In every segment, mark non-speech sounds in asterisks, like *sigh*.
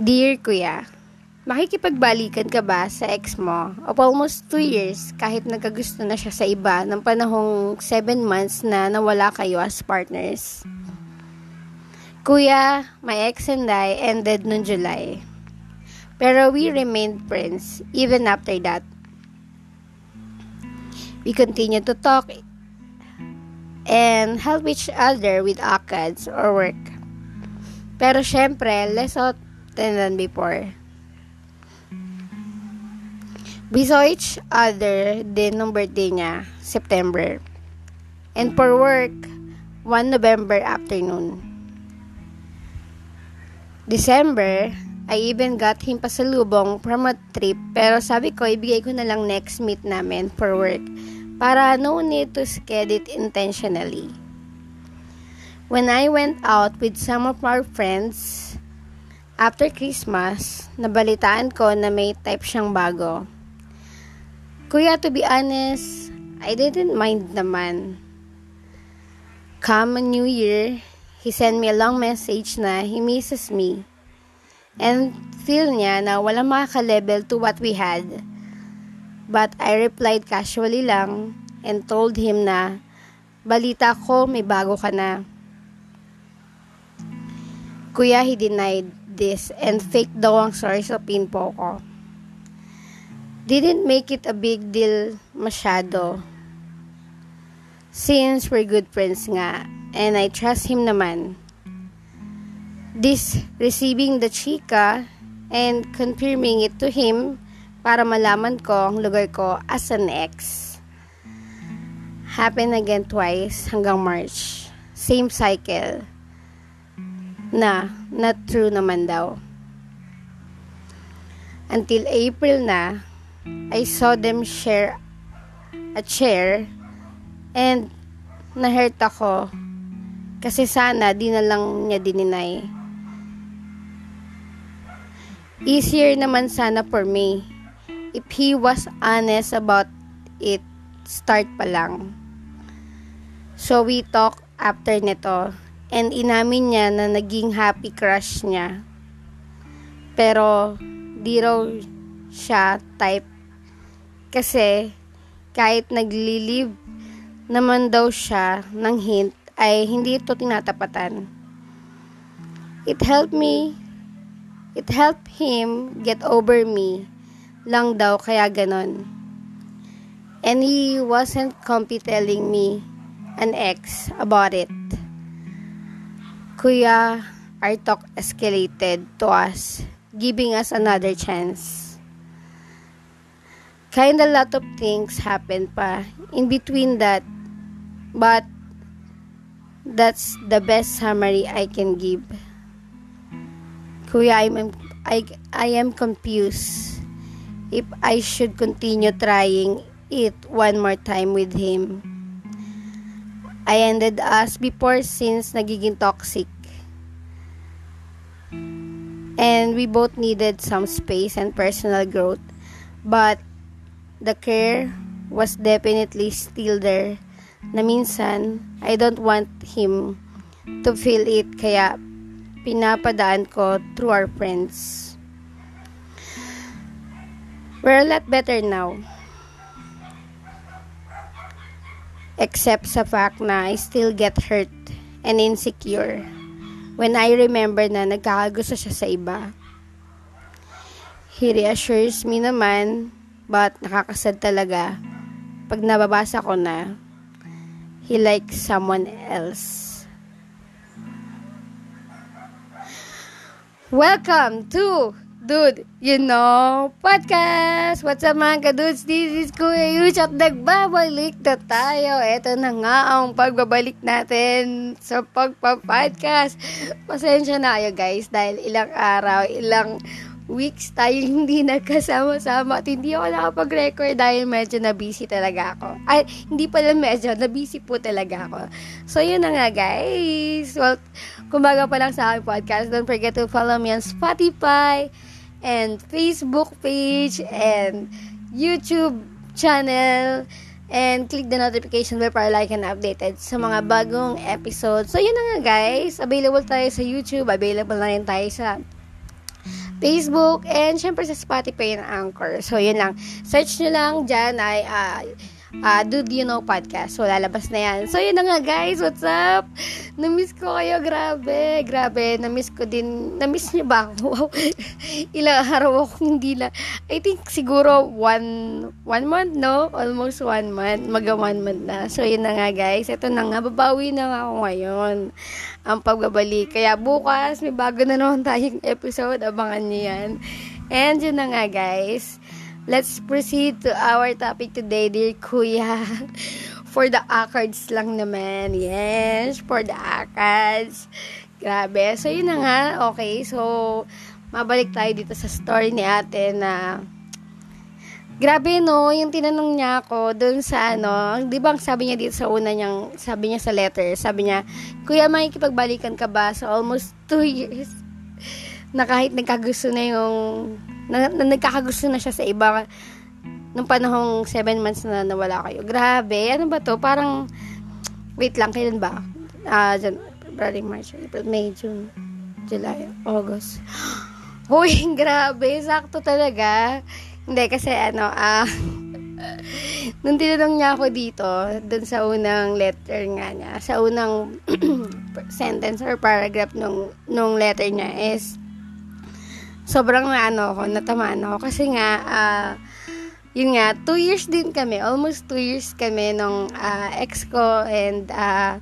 Dear Kuya, makikipagbalikan ka ba sa ex mo of almost 2 years kahit nagkagusto na siya sa iba ng panahong 7 months na nawala kayo as partners? Kuya, my ex and I ended noong July. Pero we remained friends even after that. We continued to talk and help each other with ACADS or work. Pero syempre, less than before. We saw each other din nung birthday niya, September. And for work, 1 November afternoon. December, I even got him pasalubong from a trip pero sabi ko ibigay ko na lang next meet namin for work para no need to schedule it intentionally. When I went out with some of our friends, after Christmas, nabalitaan ko na may type siyang bago. Kuya, to be honest, I didn't mind naman. Come new year, he sent me a long message na he misses me. And feel niya na walang makaka-level to what we had. But I replied casually lang and told him na balita ko may bago ka na. Kuya, he denied this and fake daw ang source of info ko didn't make it a big deal masyado. Since we're good friends nga, and I trust him naman. This receiving the chika and confirming it to him para malaman ko ang lugar ko as an ex. Happened again twice hanggang March. Same cycle. Na, not true naman daw. Until April na, I saw them share a chair and na-hurt ako kasi sana di na lang niya dininay. Easier naman sana for me if he was honest about it start pa lang. So we talk after nito and inamin niya na naging happy crush niya. Pero di raw siya type kasi kahit naglilive naman daw siya ng hint ay hindi ito tinatapatan. It helped me, it helped him get over me lang daw kaya ganon. And he wasn't comfy telling me, an ex, about it. Kuya, our talk escalated to us, giving us another chance. Kind of lot of things happen pa in between that but that's the best summary I can give. Kuya I'm I, I am confused if I should continue trying it one more time with him I ended us before since nagiging toxic and we both needed some space and personal growth but the care was definitely still there na minsan I don't want him to feel it kaya pinapadaan ko through our friends. We're a lot better now. Except sa fact na I still get hurt and insecure when I remember na nagkakagusto siya sa iba. He reassures me naman But nakakasad talaga pag nababasa ko na he likes someone else. Welcome to Dude, you know, podcast! What's up mga kadudes? This is Kuya Yuch at nagbabalik na tayo. Ito na nga ang pagbabalik natin sa pagpa-podcast. Pasensya na kayo guys dahil ilang araw, ilang weeks tayo hindi nagkasama-sama at hindi ako nakapag-record dahil medyo na-busy talaga ako. Ay, hindi pala medyo, na-busy po talaga ako. So, yun na nga guys. Well, kumbaga pa lang sa aking podcast, don't forget to follow me on Spotify and Facebook page and YouTube channel and click the notification bell para like and updated sa mga bagong episodes. So, yun na nga guys. Available tayo sa YouTube. Available na rin tayo sa Facebook, and syempre sa Spotify and Anchor. So, yun lang. Search nyo lang dyan ay uh, uh, Dude You Know Podcast. So, lalabas na yan. So, yun na nga guys. What's up? Namiss ko kayo. Grabe. Grabe. Namiss ko din. Namiss niyo ba Wow. *laughs* Ilang araw ako hindi na. I think siguro one, one month, no? Almost one month. Maga one month na. So, yun na nga guys. Ito na nga. Babawi na nga ako ngayon. Ang pagbabalik. Kaya bukas, may bago na naman tayong episode. Abangan niyo yan. And yun na nga guys. Let's proceed to our topic today, dear kuya. *laughs* For the accords lang naman. Yes, for the accords. Grabe. So, yun na nga. Okay, so, mabalik tayo dito sa story ni ate na Grabe no, yung tinanong niya ako doon sa ano, 'di ba sabi niya dito sa una niyang, sabi niya sa letter, sabi niya, "Kuya, makikipagbalikan ka ba sa almost 2 years?" Na kahit nagkagusto na yung na, na nagkakagusto na siya sa iba nung panahong 7 months na nawala kayo. Grabe, ano ba to? Parang, wait lang, kailan ba? Ah, uh, February, March, April, May, June, July, August. *gasps* Hoy, *laughs* grabe, sakto talaga. Hindi, kasi ano, ah, uh, *laughs* nung tinanong niya ako dito, dun sa unang letter nga niya, sa unang *clears throat* sentence or paragraph nung, nung letter niya is, sobrang na ano ako, natamaan ako. Kasi nga, uh, yun nga, two years din kami. Almost two years kami nung uh, ex ko and uh,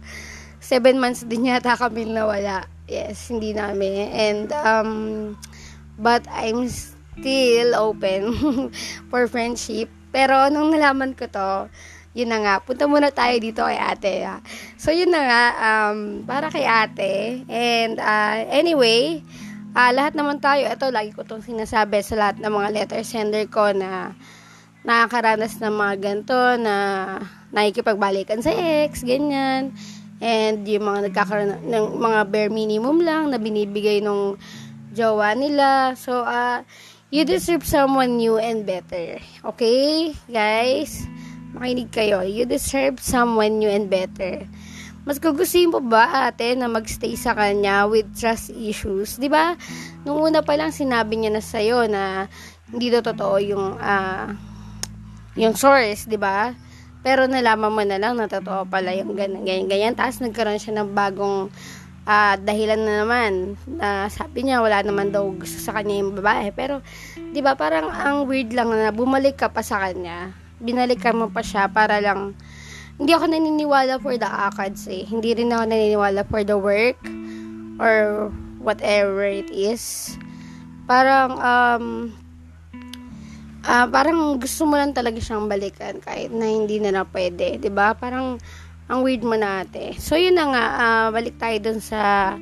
seven months din yata kami nawala. Yes, hindi namin. And, um, but I'm still open *laughs* for friendship. Pero nung nalaman ko to, yun na nga, punta muna tayo dito kay ate. Ha? So, yun na nga, um, para kay ate. And, uh, anyway, uh, lahat naman tayo, ito lagi ko itong sinasabi sa lahat ng mga letter sender ko na nakakaranas ng mga ganito na nakikipagbalikan sa ex, ganyan. And yung mga nagkakaroon ng mga bare minimum lang na binibigay nung jowa nila. So, uh, you deserve someone new and better. Okay, guys? Makinig kayo. You deserve someone new and better. Mas gugustuhin mo ba ate na magstay sa kanya with trust issues? 'Di ba? Nung una pa lang sinabi niya na sa na hindi daw totoo yung uh, yung source, 'di ba? Pero nalaman mo na lang na totoo pala yung ganyan, ganyan, ganyan. Tapos nagkaroon siya ng bagong uh, dahilan na naman. Uh, sabi niya, wala naman daw gusto sa kanya yung babae. Pero, di ba, parang ang weird lang na bumalik ka pa sa kanya. Binalikan mo pa siya para lang hindi ako naniniwala for the ACADS eh. Hindi rin ako naniniwala for the work or whatever it is. Parang, um, uh, parang gusto mo lang talaga siyang balikan kahit na hindi na na pwede. ba diba? Parang, ang weird mo na ate. So, yun na nga, uh, balik tayo dun sa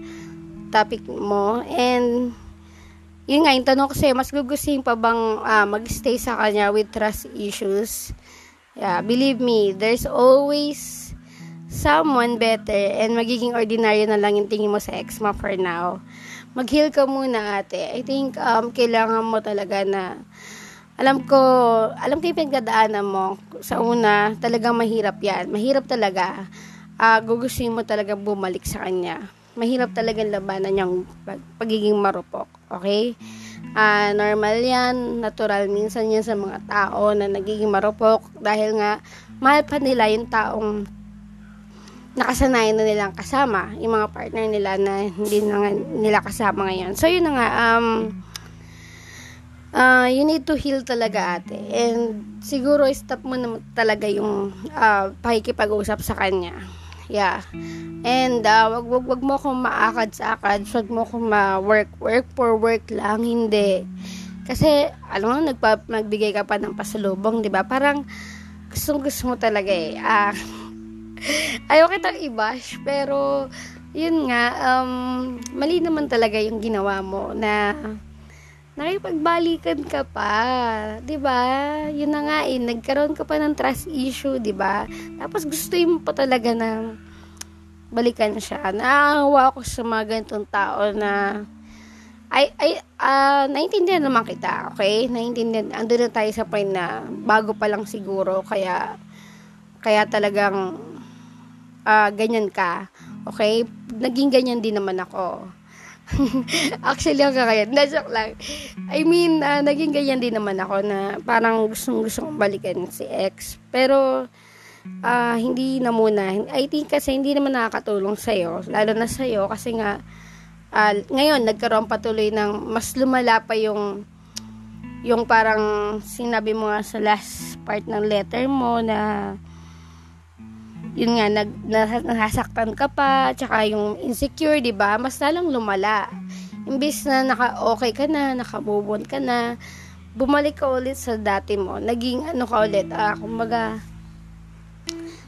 topic mo. And, yun nga, yung tanong kasi, mas gugustuhin pa bang uh, magstay sa kanya with trust issues? Yeah, believe me, there's always someone better and magiging ordinary na lang yung tingin mo sa ex mo for now. Mag-heal ka muna ate. I think um, kailangan mo talaga na alam ko, alam ko yung pinagdadaanan mo. Sa una, talagang mahirap yan. Mahirap talaga. Uh, gugustuhin mo talaga bumalik sa kanya. Mahirap talaga labanan yung pag- pagiging marupok. Okay? Uh, normal yan, natural minsan yan sa mga tao na nagiging marupok dahil nga mahal pa nila yung taong nakasanayan na nilang kasama, yung mga partner nila na hindi na nila kasama ngayon. So, yun na nga, um, uh, you need to heal talaga ate. And siguro stop mo na talaga yung uh, pakikipag-usap sa kanya. Yeah. And uh, wag, wag, wag mo akong maakad sa akad. Wag mo akong ma-work, work for work lang. Hindi. Kasi, alam mo, nagpa, nagbigay ka pa ng pasalubong, di ba? Parang, gusto gusto mo talaga eh. Ah, *laughs* ayaw kitang i-bash, pero, yun nga, um, mali naman talaga yung ginawa mo na nakipagbalikan ka pa, 'di ba? Yun na nga eh, nagkaroon ka pa ng trust issue, 'di ba? Tapos gusto mo pa talaga na balikan siya. Naawa ako sa mga ganitong tao na ay ay uh, naintindihan naman kita, okay? Naintindihan. Ando na tayo sa point na bago pa lang siguro kaya kaya talagang uh, ganyan ka. Okay? Naging ganyan din naman ako. *laughs* Actually, ako kaya, na-shock lang. I mean, uh, naging ganyan din naman ako na parang gustong gusto kong balikan si ex. Pero, uh, hindi na muna. I think kasi hindi naman nakakatulong sa'yo. Lalo na sa'yo kasi nga, uh, ngayon, nagkaroon patuloy ng mas lumala pa yung yung parang sinabi mo nga sa last part ng letter mo na yun nga, nag, nasasaktan ka pa, tsaka yung insecure, di ba mas lalong lumala. Imbis na naka-okay ka na, naka-move ka na, bumalik ka ulit sa dati mo. Naging ano ka ulit, ah, kumbaga,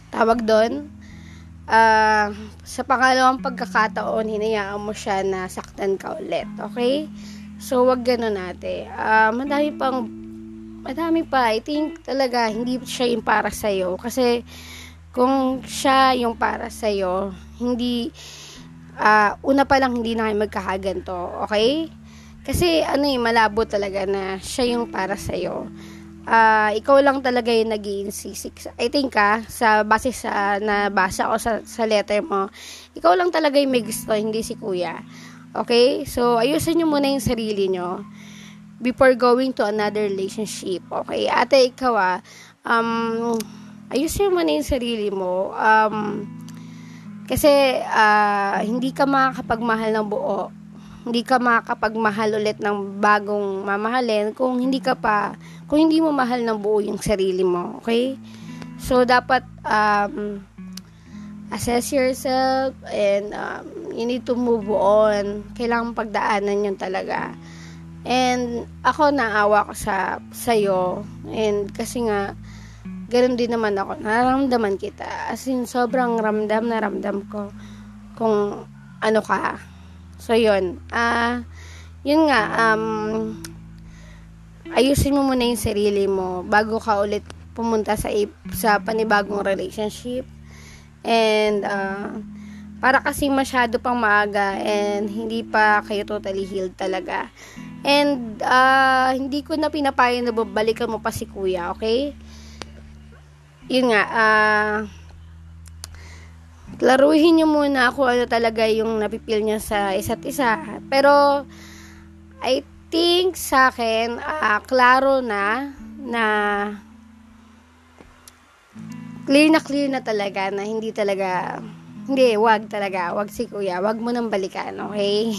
tawag doon, ah, sa pangalawang pagkakataon, hinayaan mo siya na saktan ka ulit. Okay? So, wag ganun natin. Ah, madami pang, madami pa. I think talaga, hindi siya yung para sa'yo. Kasi, kung siya yung para sa iyo, hindi uh, una pa lang hindi na kayo magkakaganto, okay? Kasi ano eh, malabo talaga na siya yung para sa iyo. Uh, ikaw lang talaga yung nag insist I think ah, sa base sa nabasa ko sa, sa letter mo, ikaw lang talaga yung may gusto, hindi si kuya. Okay? So, ayusin nyo muna yung sarili nyo before going to another relationship. Okay? Ate, ikaw ah, um, ayusin mo na yung sarili mo. Um, kasi, uh, hindi ka makakapagmahal ng buo. Hindi ka makakapagmahal ulit ng bagong mamahalin kung hindi ka pa, kung hindi mo mahal ng buo yung sarili mo. Okay? So, dapat, um, assess yourself and um, you need to move on. Kailangan pagdaanan yun talaga. And ako naawa ko sa sa'yo. And kasi nga, ganun din naman ako. Nararamdaman kita. As in, sobrang ramdam na ramdam ko kung ano ka. So, yun. Ah, uh, yun nga, um, ayusin mo muna yung sarili mo bago ka ulit pumunta sa sa panibagong relationship. And, uh, para kasi masyado pang maaga and hindi pa kayo totally healed talaga. And, uh, hindi ko na pinapayo na babalikan mo pa si kuya, okay? Yun nga, ah, uh, laruhin nyo muna kung ano talaga yung napipil niya sa isa't isa. Pero, I think sa akin, uh, klaro na, na, clear na clear na talaga na hindi talaga, hindi, wag talaga, wag si kuya, wag mo nang balikan, okay?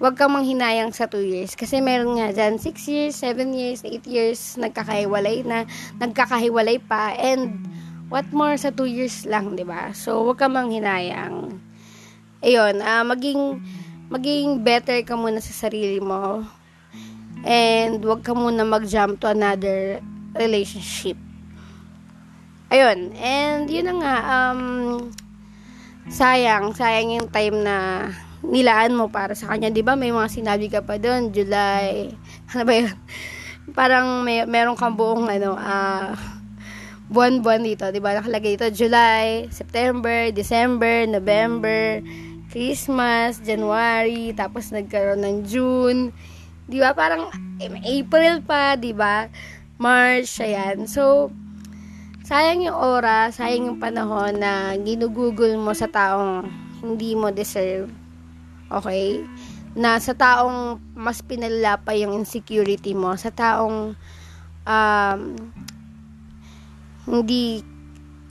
Huwag kang manghinayang sa 2 years. Kasi meron nga dyan 6 years, 7 years, 8 years, nagkakahiwalay na, nagkakahiwalay pa, and what more sa 2 years lang, di ba? So, huwag kang manghinayang. Ayun, uh, maging, maging better ka muna sa sarili mo. And, huwag ka muna mag-jump to another relationship. Ayun, and yun na nga, um, sayang, sayang yung time na nilaan mo para sa kanya. 'Di ba? May mga sinabi ka pa doon, July. *laughs* Ano ba 'yun? Parang may meron kang buong ano, ah uh, buwan-buwan dito, 'di ba? Nakalagay dito July, September, December, November, Christmas, January, tapos nagkaroon ng June. 'Di ba? Parang April pa, 'di ba? March, ayan. So, sayang yung oras, sayang yung panahon na ginugugol mo sa taong hindi mo deserve. Okay? Na sa taong mas pinalala pa yung insecurity mo, sa taong um, hindi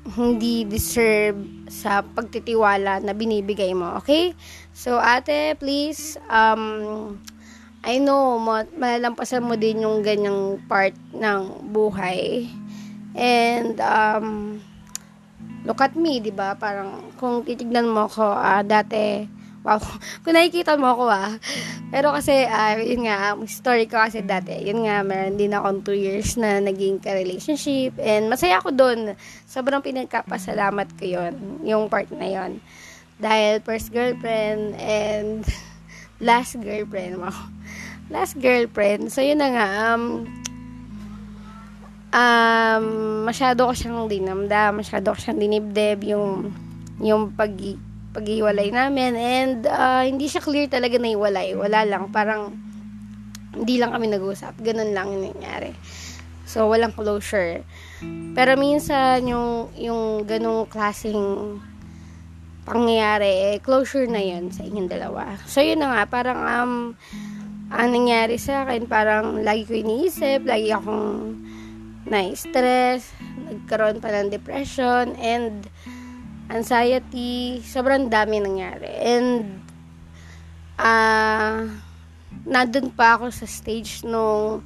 hindi deserve sa pagtitiwala na binibigay mo. Okay? So, ate, please, um, I know, malalampasan mo din yung ganyang part ng buhay. And, um, look at me, di ba? Parang, kung titignan mo ko, uh, dati, Wow. *laughs* Kung nakikita mo ako ah. Pero kasi, uh, yun nga, story ko kasi dati, yun nga, meron din akong 2 years na naging ka-relationship. And masaya ako doon. Sobrang pinagkapasalamat ko yun. Yung part na yun. Dahil first girlfriend and *laughs* last girlfriend mo. Last girlfriend. So, yun na nga, um, um, masyado ko siyang dinamdam, masyado ko siyang dinibdib, yung, yung pag paghiwalay namin and uh, hindi siya clear talaga na iwalay. Wala lang, parang hindi lang kami nag-usap. Ganun lang yung nangyari. So, walang closure. Pero minsan, yung, yung ganung klaseng pangyayari, eh, closure na yun sa inyong dalawa. So, yun na nga, parang, um, ang nangyari sa akin, parang lagi ko iniisip, lagi akong na-stress, nagkaroon pa ng depression, and anxiety, sobrang dami nangyari. And, ah, uh, nandun pa ako sa stage nung,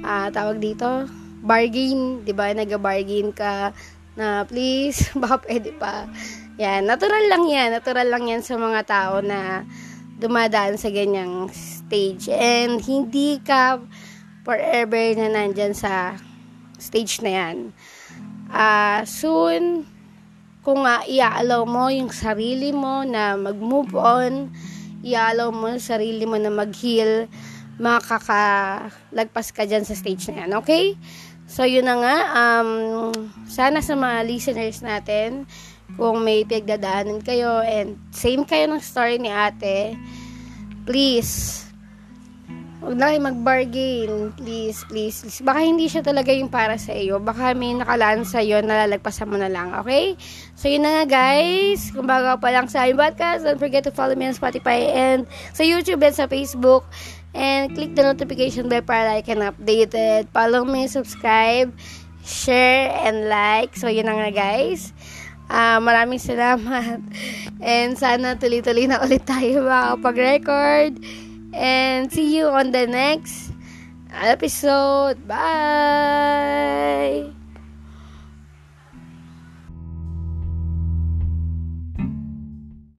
uh, tawag dito, bargain, di ba? Nag-bargain ka na please, *laughs* baka pwede pa. Yan, natural lang yan. Natural lang yan sa mga tao na dumadaan sa ganyang stage. And hindi ka forever na nandyan sa stage na yan. Uh, soon, kung uh, iaalaw mo yung sarili mo na mag-move on, iaalaw mo yung sarili mo na mag-heal, makakalagpas ka dyan sa stage na yan. Okay? So, yun na nga. Um, sana sa mga listeners natin, kung may pagdadaanan kayo and same kayo ng story ni ate, please, huwag na kayo mag-bargain. Please, please, please. Baka hindi siya talaga yung para sa iyo. Baka may nakalaan sa iyo, nalalagpasan mo na lang. Okay? So, yun na nga, guys. Kung bago pa lang sa aming podcast, don't forget to follow me on Spotify and sa YouTube and sa Facebook. And click the notification bell para like and updated. Follow me, subscribe, share, and like. So, yun na nga guys. Uh, maraming salamat. *laughs* And sana tuloy-tuloy na ulit tayo makapag-record. And see you on the next episode. Bye!